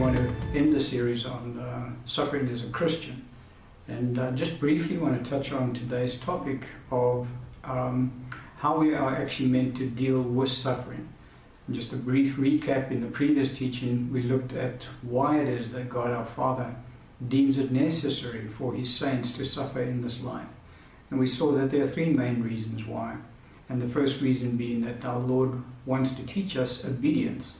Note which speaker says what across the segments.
Speaker 1: want to end the series on uh, suffering as a Christian. And uh, just briefly want to touch on today's topic of um, how we are actually meant to deal with suffering. And just a brief recap in the previous teaching, we looked at why it is that God our Father deems it necessary for his saints to suffer in this life. And we saw that there are three main reasons why. And the first reason being that our Lord wants to teach us obedience.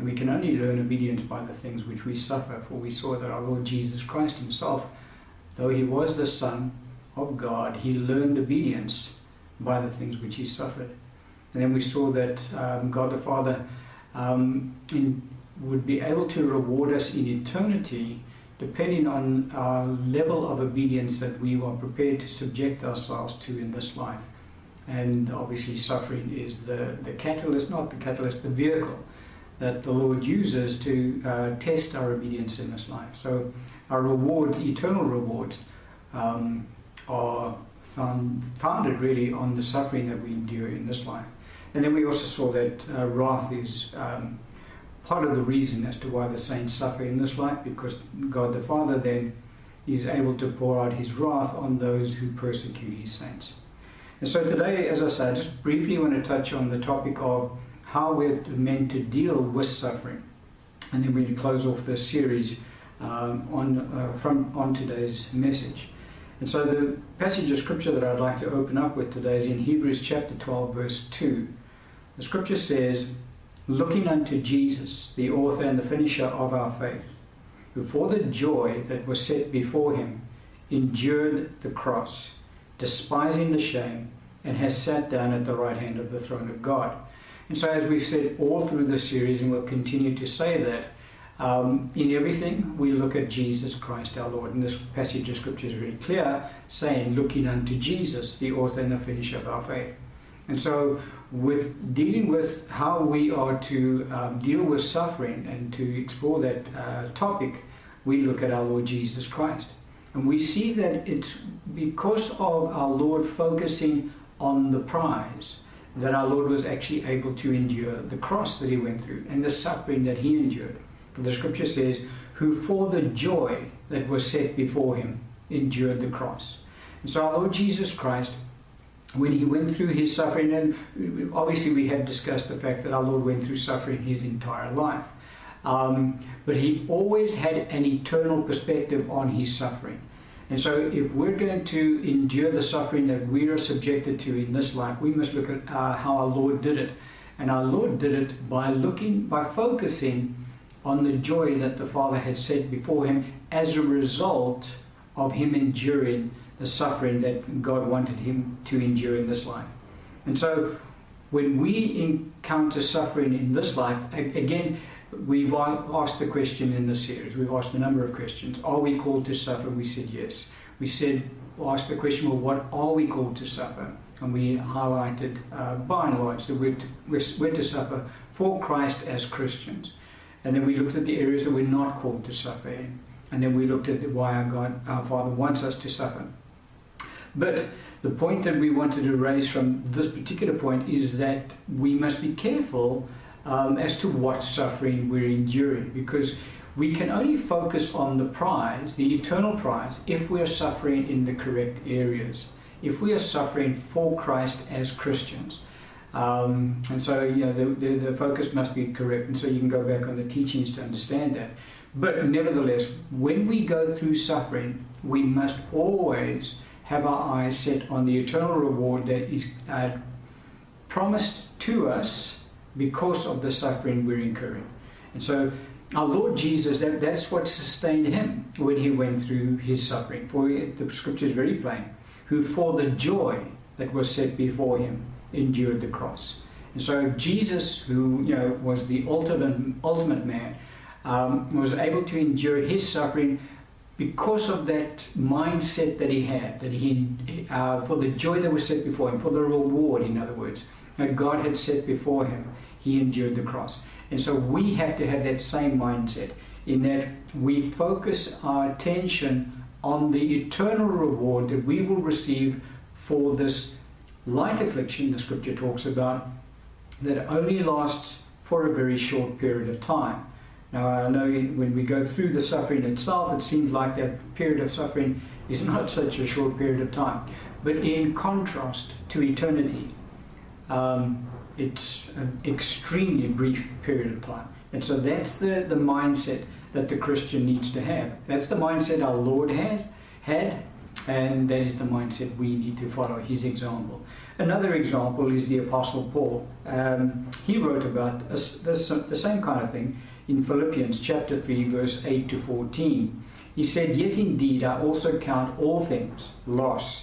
Speaker 1: And we can only learn obedience by the things which we suffer. For we saw that our Lord Jesus Christ Himself, though He was the Son of God, He learned obedience by the things which He suffered. And then we saw that um, God the Father um, in, would be able to reward us in eternity depending on our level of obedience that we are prepared to subject ourselves to in this life. And obviously, suffering is the, the catalyst, not the catalyst, the vehicle that the Lord uses to uh, test our obedience in this life. So, our rewards, eternal rewards, um, are found, founded really on the suffering that we endure in this life. And then we also saw that uh, wrath is um, part of the reason as to why the saints suffer in this life, because God the Father then is able to pour out his wrath on those who persecute his saints. And so today, as I said, I just briefly want to touch on the topic of how we're meant to deal with suffering. And then we'll close off this series um, on, uh, from, on today's message. And so the passage of scripture that I'd like to open up with today is in Hebrews chapter 12, verse 2. The scripture says, Looking unto Jesus, the author and the finisher of our faith, who for the joy that was set before him endured the cross, despising the shame, and has sat down at the right hand of the throne of God. And so, as we've said all through this series, and we'll continue to say that, um, in everything we look at Jesus Christ our Lord. And this passage of Scripture is very clear, saying, looking unto Jesus, the author and the finisher of our faith. And so, with dealing with how we are to um, deal with suffering and to explore that uh, topic, we look at our Lord Jesus Christ. And we see that it's because of our Lord focusing on the prize that our Lord was actually able to endure the cross that he went through and the suffering that he endured. The scripture says, who for the joy that was set before him endured the cross. And so our Lord Jesus Christ, when he went through his suffering, and obviously we have discussed the fact that our Lord went through suffering his entire life. Um, but he always had an eternal perspective on his suffering. And so, if we're going to endure the suffering that we are subjected to in this life, we must look at uh, how our Lord did it. And our Lord did it by looking, by focusing on the joy that the Father had set before him as a result of him enduring the suffering that God wanted him to endure in this life. And so, when we encounter suffering in this life, again, We've asked the question in the series. We've asked a number of questions. Are we called to suffer? We said yes. We said, asked the question, well, what are we called to suffer? And we highlighted, uh, by and large, that we're to, we're to suffer for Christ as Christians. And then we looked at the areas that we're not called to suffer in. And then we looked at why our God, our Father, wants us to suffer. But the point that we wanted to raise from this particular point is that we must be careful um, as to what suffering we're enduring because we can only focus on the prize, the eternal prize, if we are suffering in the correct areas, if we are suffering for Christ as Christians. Um, and so, you know, the, the, the, focus must be correct. And so you can go back on the teachings to understand that. But nevertheless, when we go through suffering, we must always have our eyes set on the eternal reward that is uh, promised to us because of the suffering we're incurring. And so, our Lord Jesus, that, that's what sustained him when he went through his suffering. For the scripture is very plain who, for the joy that was set before him, endured the cross. And so, Jesus, who you know was the ultimate, ultimate man, um, was able to endure his suffering because of that mindset that he had, that he, uh, for the joy that was set before him, for the reward, in other words, that God had set before him he endured the cross. And so we have to have that same mindset in that we focus our attention on the eternal reward that we will receive for this light affliction the scripture talks about that only lasts for a very short period of time. Now, I know when we go through the suffering itself, it seems like that period of suffering is not such a short period of time. But in contrast to eternity, um, it's an extremely brief period of time. And so that's the, the mindset that the Christian needs to have. That's the mindset our Lord has had, and that is the mindset we need to follow his example. Another example is the Apostle Paul. Um, he wrote about a, the, the same kind of thing in Philippians chapter 3, verse 8 to 14. He said, Yet indeed I also count all things loss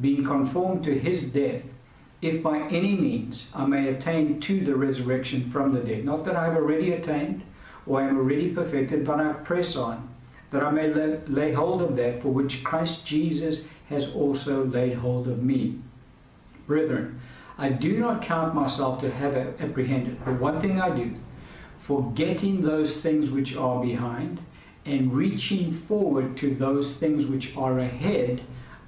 Speaker 1: being conformed to his death, if by any means I may attain to the resurrection from the dead. Not that I have already attained or I am already perfected, but I press on, that I may lay, lay hold of that for which Christ Jesus has also laid hold of me. Brethren, I do not count myself to have apprehended, but one thing I do, forgetting those things which are behind, and reaching forward to those things which are ahead,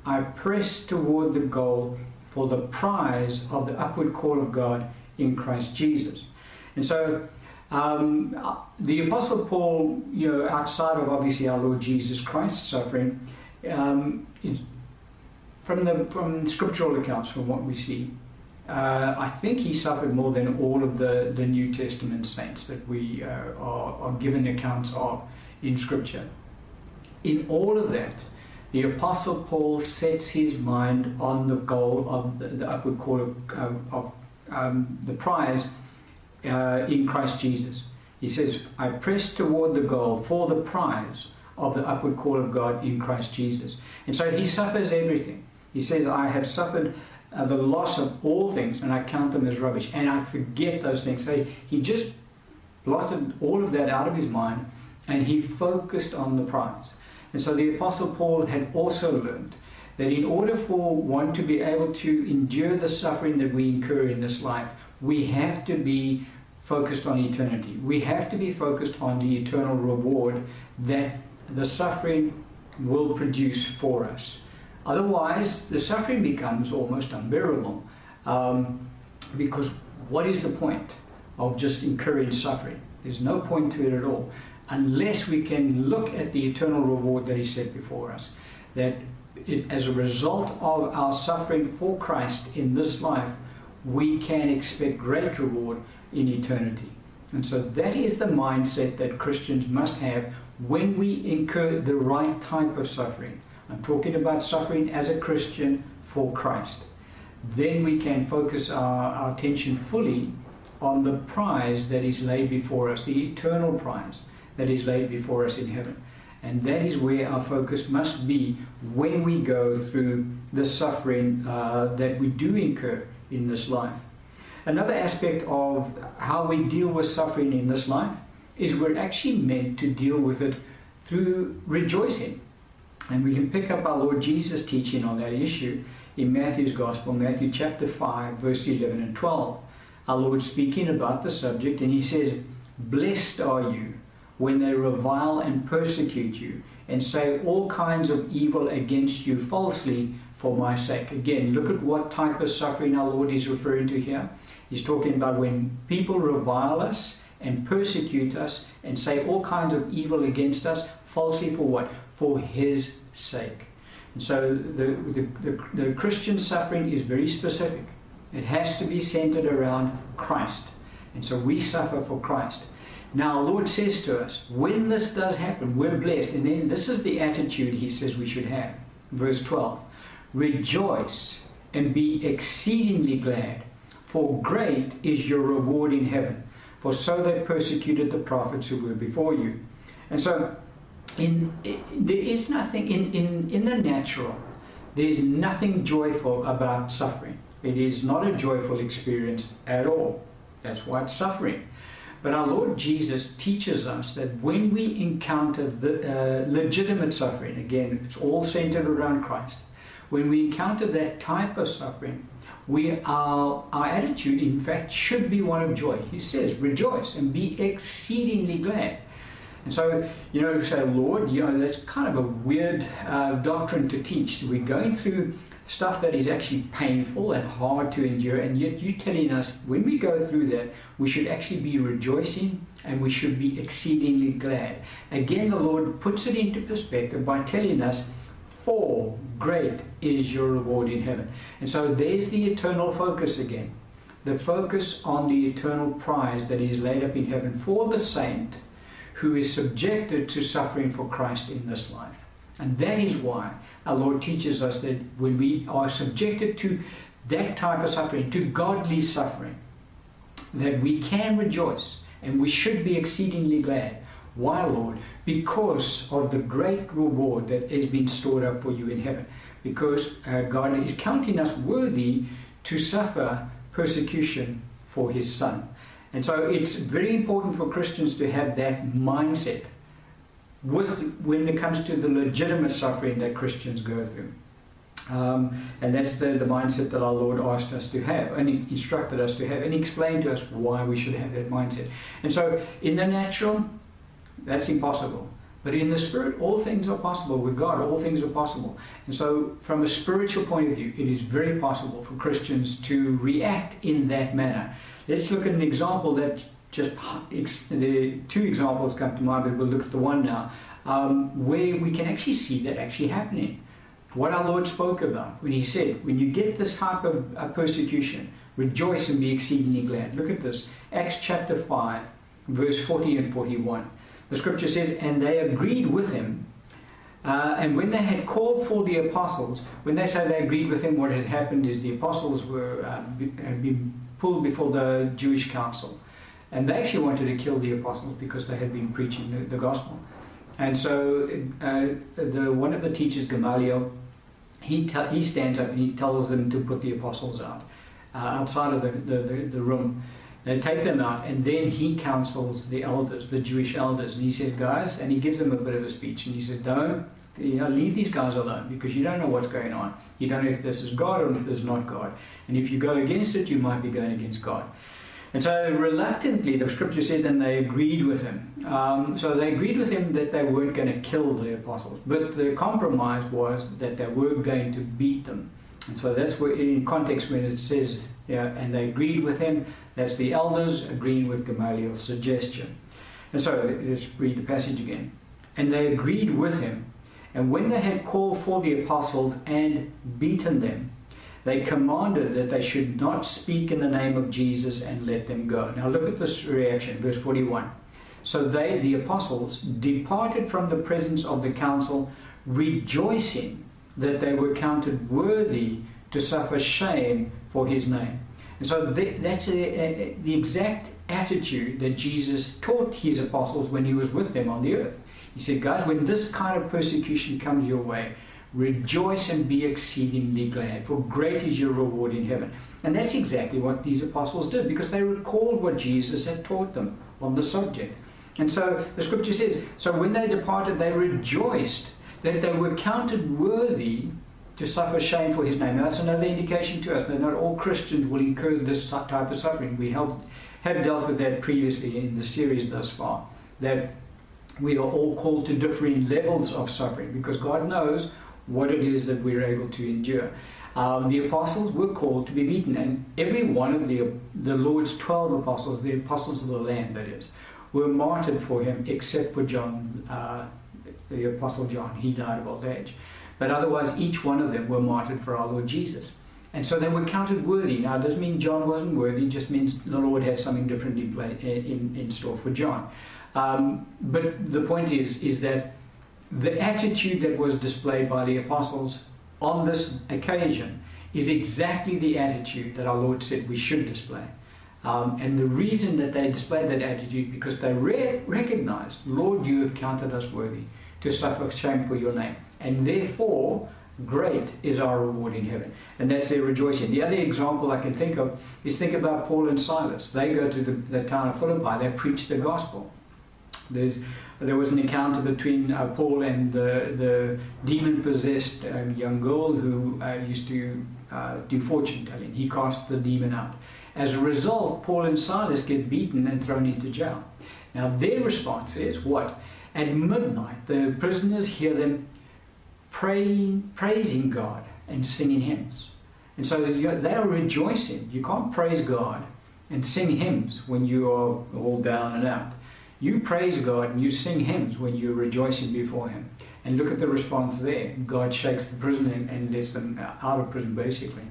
Speaker 1: I press toward the goal for the prize of the upward call of God in Christ Jesus. And so um, the Apostle Paul, you know, outside of obviously our Lord Jesus Christ's suffering, um, from the from scriptural accounts, from what we see, uh, I think he suffered more than all of the, the New Testament saints that we uh, are, are given accounts of in Scripture. In all of that, the Apostle Paul sets his mind on the goal of the, the upward call of, of um, the prize uh, in Christ Jesus. He says, I press toward the goal for the prize of the upward call of God in Christ Jesus. And so he suffers everything. He says, I have suffered uh, the loss of all things and I count them as rubbish and I forget those things. So he just blotted all of that out of his mind and he focused on the prize. And so the Apostle Paul had also learned that in order for one to be able to endure the suffering that we incur in this life, we have to be focused on eternity. We have to be focused on the eternal reward that the suffering will produce for us. Otherwise, the suffering becomes almost unbearable. Um, because what is the point of just incurring suffering? There's no point to it at all unless we can look at the eternal reward that He set before us. That it, as a result of our suffering for Christ in this life, we can expect great reward in eternity. And so that is the mindset that Christians must have when we incur the right type of suffering. I'm talking about suffering as a Christian for Christ. Then we can focus our, our attention fully on the prize that is laid before us, the eternal prize that is laid before us in heaven. And that is where our focus must be when we go through the suffering uh, that we do incur in this life. Another aspect of how we deal with suffering in this life is we're actually meant to deal with it through rejoicing. And we can pick up our Lord Jesus' teaching on that issue in Matthew's Gospel, Matthew chapter 5, verse 11 and 12. Our Lord speaking about the subject, and He says, Blessed are you when they revile and persecute you and say all kinds of evil against you falsely for my sake. Again, look at what type of suffering our Lord is referring to here. He's talking about when people revile us and persecute us and say all kinds of evil against us falsely for what? For His sake. And so the, the, the, the Christian suffering is very specific. It has to be centered around Christ. And so we suffer for Christ. Now, Lord says to us, when this does happen, we're blessed. And then this is the attitude he says we should have. Verse 12 Rejoice and be exceedingly glad, for great is your reward in heaven. For so they persecuted the prophets who were before you. And so, in, in, there is nothing in, in, in the natural, there's nothing joyful about suffering. It is not a joyful experience at all. That's why it's suffering. But our Lord Jesus teaches us that when we encounter the uh, legitimate suffering, again, it's all centered around Christ. When we encounter that type of suffering, we our, our attitude, in fact, should be one of joy. He says, rejoice and be exceedingly glad. And so, you know, say, Lord, you know, that's kind of a weird uh, doctrine to teach. We're going through stuff that is actually painful and hard to endure, and yet you're telling us when we go through that, we should actually be rejoicing and we should be exceedingly glad. Again, the Lord puts it into perspective by telling us, For great is your reward in heaven. And so there's the eternal focus again. The focus on the eternal prize that is laid up in heaven for the saint who is subjected to suffering for Christ in this life. And that is why our Lord teaches us that when we are subjected to that type of suffering, to godly suffering, that we can rejoice and we should be exceedingly glad. Why, Lord? Because of the great reward that has been stored up for you in heaven. Because uh, God is counting us worthy to suffer persecution for His Son. And so it's very important for Christians to have that mindset with, when it comes to the legitimate suffering that Christians go through. Um, and that's the, the mindset that our Lord asked us to have and instructed us to have and explained to us why we should have that mindset. And so, in the natural, that's impossible. But in the spirit, all things are possible. With God, all things are possible. And so, from a spiritual point of view, it is very possible for Christians to react in that manner. Let's look at an example that just the two examples come to mind, but we'll look at the one now, um, where we can actually see that actually happening. What our Lord spoke about when He said, when you get this type of uh, persecution, rejoice and be exceedingly glad. Look at this Acts chapter 5, verse 40 and 41. The scripture says, And they agreed with him. Uh, and when they had called for the apostles, when they say they agreed with him, what had happened is the apostles were uh, had been pulled before the Jewish council. And they actually wanted to kill the apostles because they had been preaching the, the gospel. And so uh, the, one of the teachers, Gamaliel, he, t- he stands up and he tells them to put the apostles out, uh, outside of the, the, the, the room. They take them out, and then he counsels the elders, the Jewish elders, and he says, "Guys," and he gives them a bit of a speech, and he says, "Don't, you know, leave these guys alone because you don't know what's going on. You don't know if this is God or if this is not God, and if you go against it, you might be going against God." And so reluctantly, the scripture says, and they agreed with him. Um, so they agreed with him that they weren't going to kill the apostles, but the compromise was that they were going to beat them. And so that's where, in context, when it says, yeah, and they agreed with him, that's the elders agreeing with Gamaliel's suggestion. And so let's read the passage again. And they agreed with him. And when they had called for the apostles and beaten them, they commanded that they should not speak in the name of Jesus and let them go. Now look at this reaction, verse 41. So they, the apostles, departed from the presence of the council, rejoicing that they were counted worthy to suffer shame for his name. And so that's the exact attitude that Jesus taught his apostles when he was with them on the earth. He said, Guys, when this kind of persecution comes your way, Rejoice and be exceedingly glad, for great is your reward in heaven. And that's exactly what these apostles did because they recalled what Jesus had taught them on the subject. And so the scripture says, so when they departed, they rejoiced that they were counted worthy to suffer shame for his name. Now, that's another indication to us that not all Christians will incur this type of suffering. We have, have dealt with that previously in the series thus far. That we are all called to differing levels of suffering because God knows what it is that we're able to endure. Um, the apostles were called to be beaten, and every one of the, the Lord's 12 apostles, the apostles of the Lamb, that is, were martyred for him, except for John, uh, the apostle John. He died of old age. But otherwise, each one of them were martyred for our Lord Jesus. And so they were counted worthy. Now, it doesn't mean John wasn't worthy, it just means the Lord had something different in, in, in store for John. Um, but the point is, is that the attitude that was displayed by the apostles on this occasion is exactly the attitude that our Lord said we should display. Um, and the reason that they displayed that attitude because they re- recognized, Lord, you have counted us worthy to suffer shame for your name. And therefore, great is our reward in heaven. And that's their rejoicing. The other example I can think of is think about Paul and Silas. They go to the, the town of Philippi, they preach the gospel. There's, there was an encounter between uh, Paul and the, the demon possessed um, young girl who uh, used to uh, do fortune telling. He cast the demon out. As a result, Paul and Silas get beaten and thrown into jail. Now, their response is what? At midnight, the prisoners hear them praying, praising God and singing hymns. And so they are rejoicing. You can't praise God and sing hymns when you are all down and out. You praise God and you sing hymns when you're rejoicing before Him. And look at the response there. God shakes the prisoner and lets them out of prison, basically.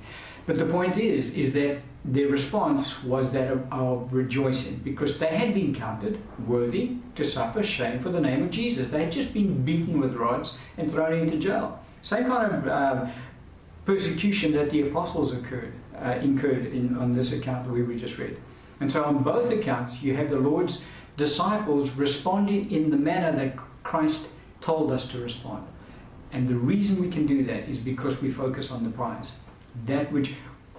Speaker 1: But the point is, is that their response was that of, of, rejoicing because they had been counted worthy to suffer shame for the name of Jesus. They had just been beaten with rods and thrown into jail. Same kind of uh, persecution that the apostles occurred, uh, incurred in, on this account that we just read. And so, on both accounts, you have the Lord's disciples responding in the manner that Christ told us to respond. And the reason we can do that is because we focus on the prize. That which,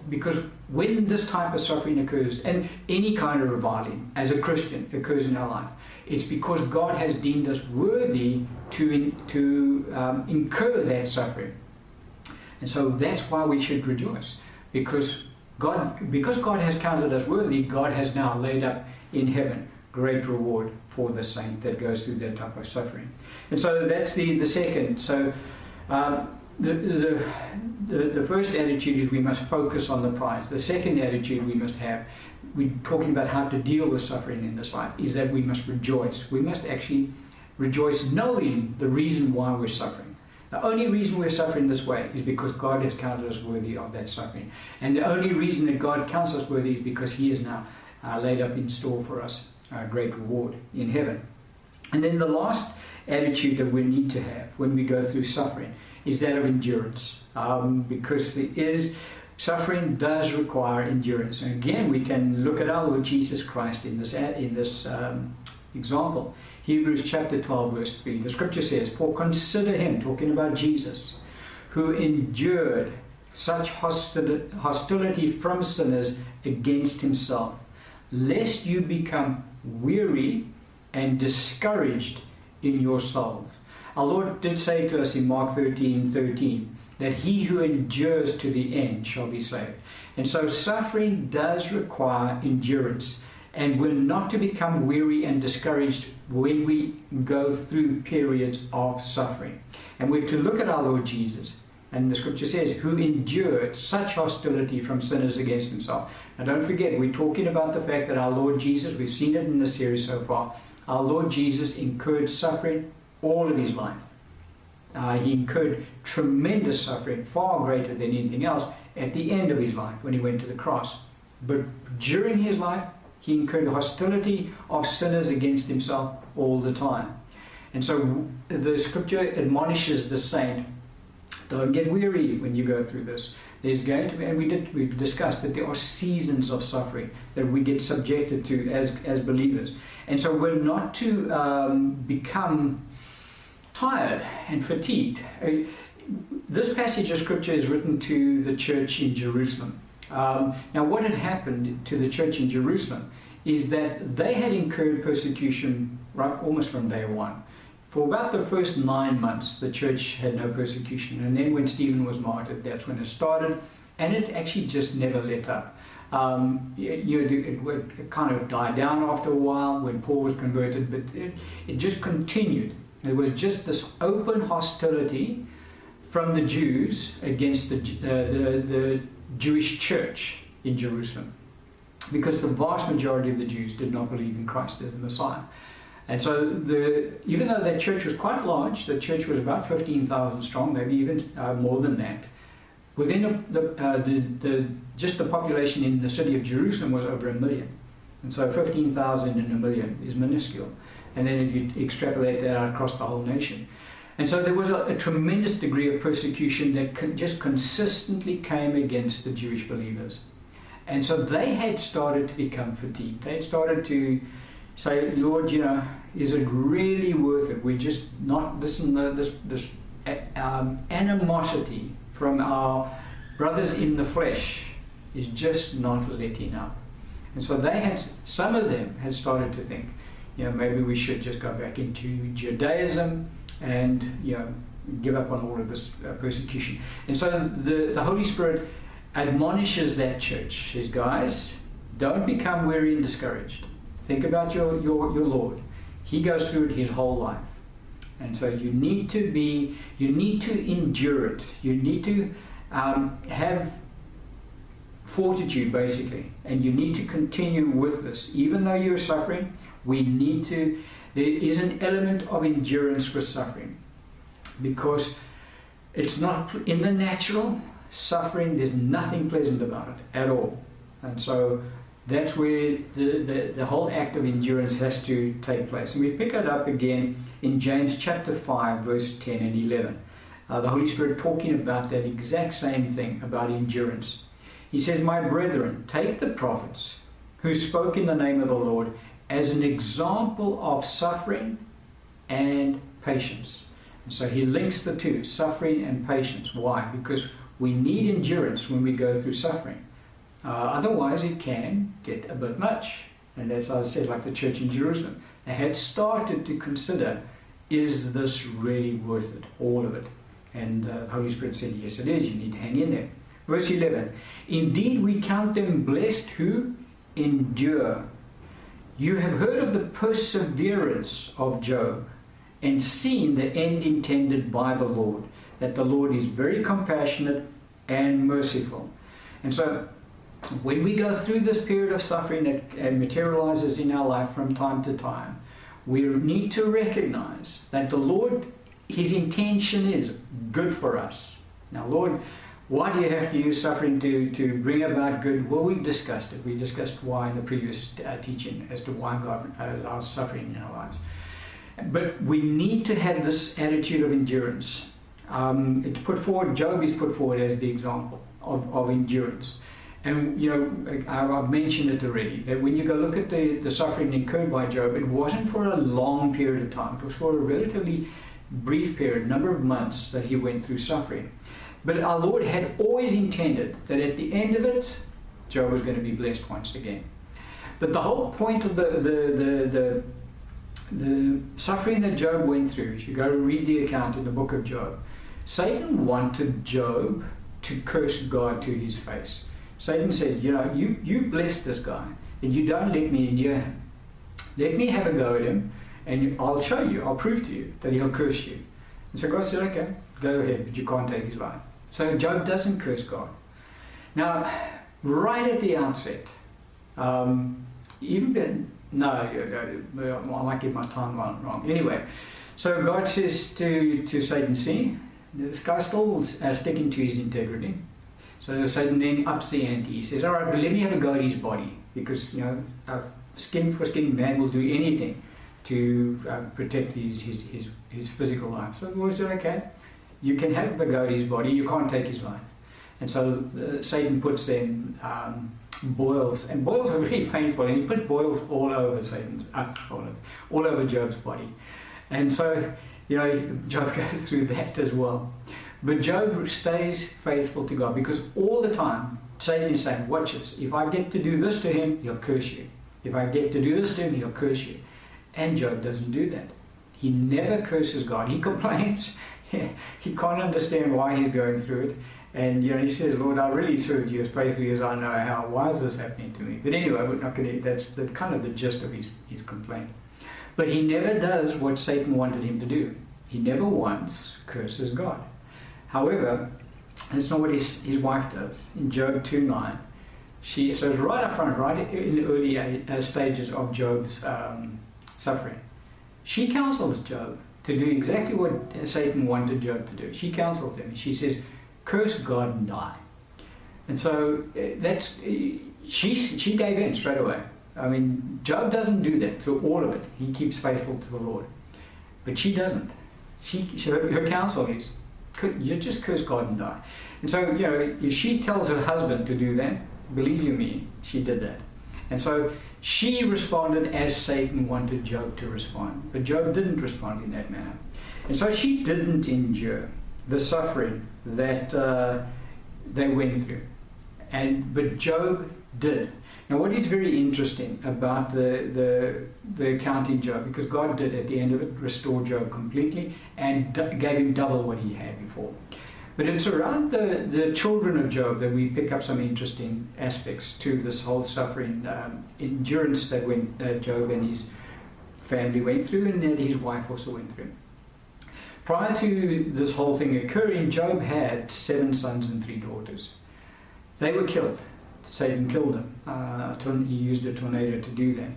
Speaker 1: because when this type of suffering occurs, and any kind of reviling as a Christian occurs in our life, it's because God has deemed us worthy to, to um, incur that suffering. And so that's why we should rejoice. Because God, because God has counted us worthy, God has now laid up in heaven great reward for the saint that goes through that type of suffering. And so that's the, the second. So um, the, the, the, the, first attitude is we must focus on the prize. The second attitude we must have, we're talking about how to deal with suffering in this life, is that we must rejoice. We must actually rejoice knowing the reason why we're suffering. The only reason we're suffering this way is because God has counted us worthy of that suffering. And the only reason that God counts us worthy is because He is now uh, laid up in store for us a great reward in heaven. And then the last attitude that we need to have when we go through suffering is that of endurance, um, because there is suffering does require endurance. And again, we can look at our Lord Jesus Christ in this in this um, example. Hebrews chapter 12, verse 3. The scripture says, For consider him, talking about Jesus, who endured such hostility from sinners against himself, lest you become weary and discouraged in your souls. Our Lord did say to us in Mark 13 13 that he who endures to the end shall be saved. And so suffering does require endurance. And we're not to become weary and discouraged when we go through periods of suffering. And we're to look at our Lord Jesus and the scripture says, who endured such hostility from sinners against himself. Now, don't forget, we're talking about the fact that our Lord Jesus, we've seen it in the series so far, our Lord Jesus incurred suffering all of his life. Uh, he incurred tremendous suffering, far greater than anything else, at the end of his life when he went to the cross. But during his life, he incurred the hostility of sinners against himself all the time. And so the scripture admonishes the saint don't get weary when you go through this. There's going to be, and we did, we've discussed that there are seasons of suffering that we get subjected to as, as believers. And so we're not to um, become tired and fatigued. Uh, this passage of scripture is written to the church in Jerusalem. Um, now, what had happened to the church in Jerusalem is that they had incurred persecution right almost from day one. For about the first nine months, the church had no persecution. And then when Stephen was martyred, that's when it started. And it actually just never let up. Um, you know, it, it, kind of died down after a while when Paul was converted, but it, it just continued. There was just this open hostility from the Jews against the, uh, the, the Jewish church in Jerusalem because the vast majority of the Jews did not believe in Christ as the Messiah. And so, the, even though that church was quite large, the church was about 15,000 strong, maybe even uh, more than that. Within the, uh, the, the, just the population in the city of Jerusalem was over a million. And so 15,000 in a million is minuscule. And then you extrapolate that out across the whole nation. And so there was a, a tremendous degree of persecution that con- just consistently came against the Jewish believers. And so they had started to become fatigued. They had started to say, Lord, you know, is it really worth it? We're just not this this this um, animosity from our brothers in the flesh is just not letting up. And so they had, some of them had started to think, you know, maybe we should just go back into Judaism and, you know, give up on all of this uh, persecution. And so the, the Holy Spirit admonishes that church, says, guys, don't become weary and discouraged. Think about your, your, your Lord. He goes through it his whole life. And so you need to be, you need to endure it. You need to um, have fortitude, basically. And you need to continue with this. Even though you're suffering, we need to, there is an element of endurance with suffering. Because it's not, in the natural, suffering, there's nothing pleasant about it at all. And so that's where the, the, the whole act of endurance has to take place. And we pick it up again in James chapter 5, verse 10 and 11. Uh, the Holy Spirit talking about that exact same thing about endurance. He says, My brethren, take the prophets who spoke in the name of the Lord as an example of suffering and patience. And so he links the two, suffering and patience. Why? Because we need endurance when we go through suffering. Uh, otherwise, it can get a bit much. And as I said, like the church in Jerusalem, they had started to consider is this really worth it, all of it? And uh, the Holy Spirit said, Yes, it is. You need to hang in there. Verse 11 Indeed, we count them blessed who endure. You have heard of the perseverance of Job and seen the end intended by the Lord, that the Lord is very compassionate and merciful. And so, when we go through this period of suffering that materializes in our life from time to time, we need to recognize that the Lord, His intention is good for us. Now, Lord, why do you have to use suffering to, to bring about good? Well, we've discussed it. We discussed why in the previous uh, teaching as to why God allows suffering in our lives. But we need to have this attitude of endurance. Um, it's put forward, Job is put forward as the example of, of endurance. And, you know, I've mentioned it already, that when you go look at the, the suffering incurred by Job, it wasn't for a long period of time. It was for a relatively brief period, number of months that he went through suffering. But our Lord had always intended that at the end of it, Job was going to be blessed once again. But the whole point of the, the, the, the, the suffering that Job went through, if you go read the account in the book of Job, Satan wanted Job to curse God to his face. Satan said, You know, you, you bless this guy, and you don't let me near him. Let me have a go at him, and I'll show you, I'll prove to you that he'll curse you. And so God said, Okay, go ahead, but you can't take his life. So Job doesn't curse God. Now, right at the outset, um, even been, no, I might get my timeline wrong. Anyway, so God says to, to Satan, see, this guy's still uh, sticking to his integrity. So Satan then ups the ante. He says, all right, but let me have a go at his body. Because, you know, a skin for skin man will do anything to uh, protect his, his, his, his physical life. So the Lord said, okay, you can have the go at his body, you can't take his life. And so uh, Satan puts then um, boils, and boils are really painful, and he put boils all over Satan's, uh, all, over, all over Job's body. And so, you know, Job goes through that as well. But Job stays faithful to God because all the time Satan is saying, Watch this. If I get to do this to him, he'll curse you. If I get to do this to him, he'll curse you. And Job doesn't do that. He never curses God. He complains. he can't understand why he's going through it. And you know, he says, Lord, I really served you as faithfully as I know how. Why is this happening to me? But anyway, we're not going to, that's the kind of the gist of his, his complaint. But he never does what Satan wanted him to do. He never once curses God. However, that's not what his, his wife does. In Job 2 9, she, so it's right up front, right in the early uh, stages of Job's um, suffering. She counsels Job to do exactly what Satan wanted Job to do. She counsels him. She says, curse God and die. And so uh, that's, uh, she, she gave in straight away. I mean, Job doesn't do that to all of it. He keeps faithful to the Lord. But she doesn't. She her, her counsel is you just curse God and die. And so, you know, if she tells her husband to do that, believe you me, she did that. And so she responded as Satan wanted Job to respond. But Job didn't respond in that manner. And so she didn't endure the suffering that uh, they went through. And, but Job did. Now, what is very interesting about the, the, the account in Job, because God did at the end of it restore Job completely and d- gave him double what he had before. But it's around the, the children of Job that we pick up some interesting aspects to this whole suffering, um, endurance that went, uh, Job and his family went through, and that his wife also went through. Prior to this whole thing occurring, Job had seven sons and three daughters. They were killed. Satan killed them. Uh, he used a tornado to do that.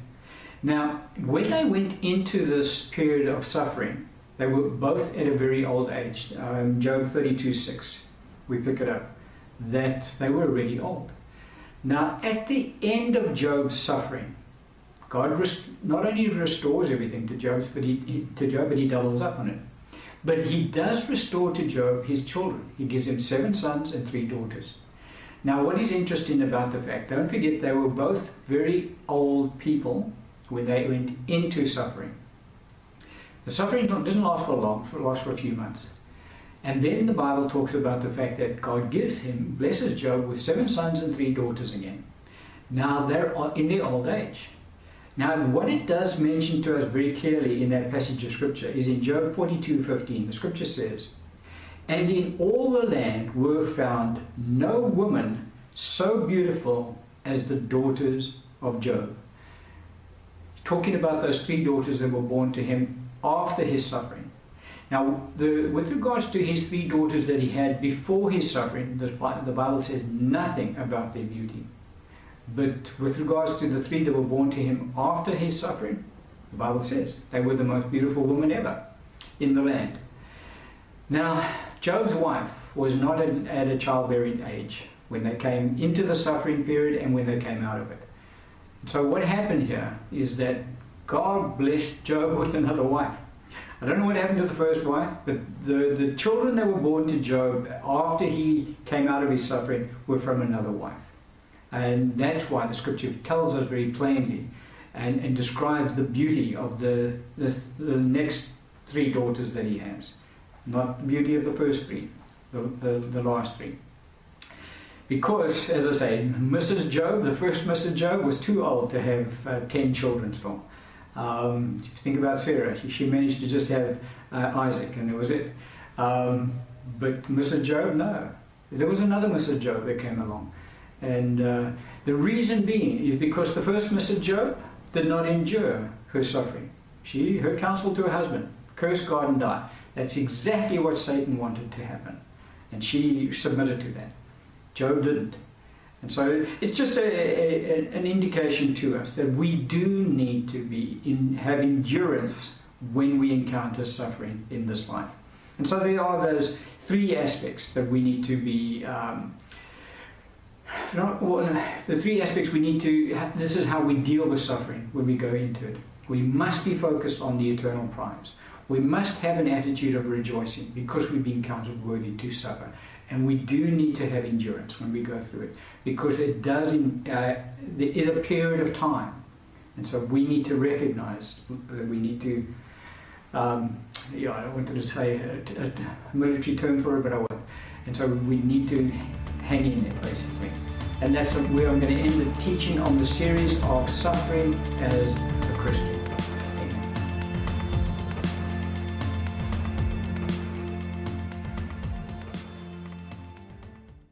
Speaker 1: Now, when they went into this period of suffering, they were both at a very old age. Um, Job 32 6, we pick it up, that they were really old. Now, at the end of Job's suffering, God rest- not only restores everything to Job, but he, he, to Job, but he doubles up on it. But he does restore to Job his children. He gives him seven sons and three daughters. Now, what is interesting about the fact, don't forget they were both very old people when they went into suffering. The suffering didn't last for long, it last for a few months. And then the Bible talks about the fact that God gives him, blesses Job with seven sons and three daughters again. Now they're in their old age. Now, what it does mention to us very clearly in that passage of Scripture is in Job 42 15. The Scripture says, and in all the land were found no woman so beautiful as the daughters of Job. Talking about those three daughters that were born to him after his suffering. Now, the, with regards to his three daughters that he had before his suffering, the, the Bible says nothing about their beauty. But with regards to the three that were born to him after his suffering, the Bible says they were the most beautiful women ever in the land. Now, Job's wife was not at a childbearing age when they came into the suffering period and when they came out of it. So, what happened here is that God blessed Job with another wife. I don't know what happened to the first wife, but the, the children that were born to Job after he came out of his suffering were from another wife. And that's why the scripture tells us very plainly and, and describes the beauty of the, the, the next three daughters that he has not the beauty of the first three, the, the, the last three. Because, as I say, Mrs. Job, the first Mrs. Job, was too old to have uh, 10 children still. Um, think about Sarah, she, she, managed to just have uh, Isaac, and that was it. Um, but Mrs. Job, no. There was another Mrs. Job that came along. And uh, the reason being is because the first Mrs. Job did not endure her suffering. She, her counsel to her husband, curse God and die. That's exactly what Satan wanted to happen. And she submitted to that. Job didn't. And so it's just a, a, an indication to us that we do need to be in, have endurance when we encounter suffering in this life. And so there are those three aspects that we need to be. Um, not, well, the three aspects we need to. This is how we deal with suffering when we go into it. We must be focused on the eternal prize. We must have an attitude of rejoicing because we've been counted worthy to suffer. And we do need to have endurance when we go through it because it does, in, uh, there is a period of time. And so we need to recognize that we need to, um, yeah, I wanted to say a, a, military term for it, but I won't. And so we need to hang in there basically. And that's where I'm going to end the teaching on the series of suffering as a Christian.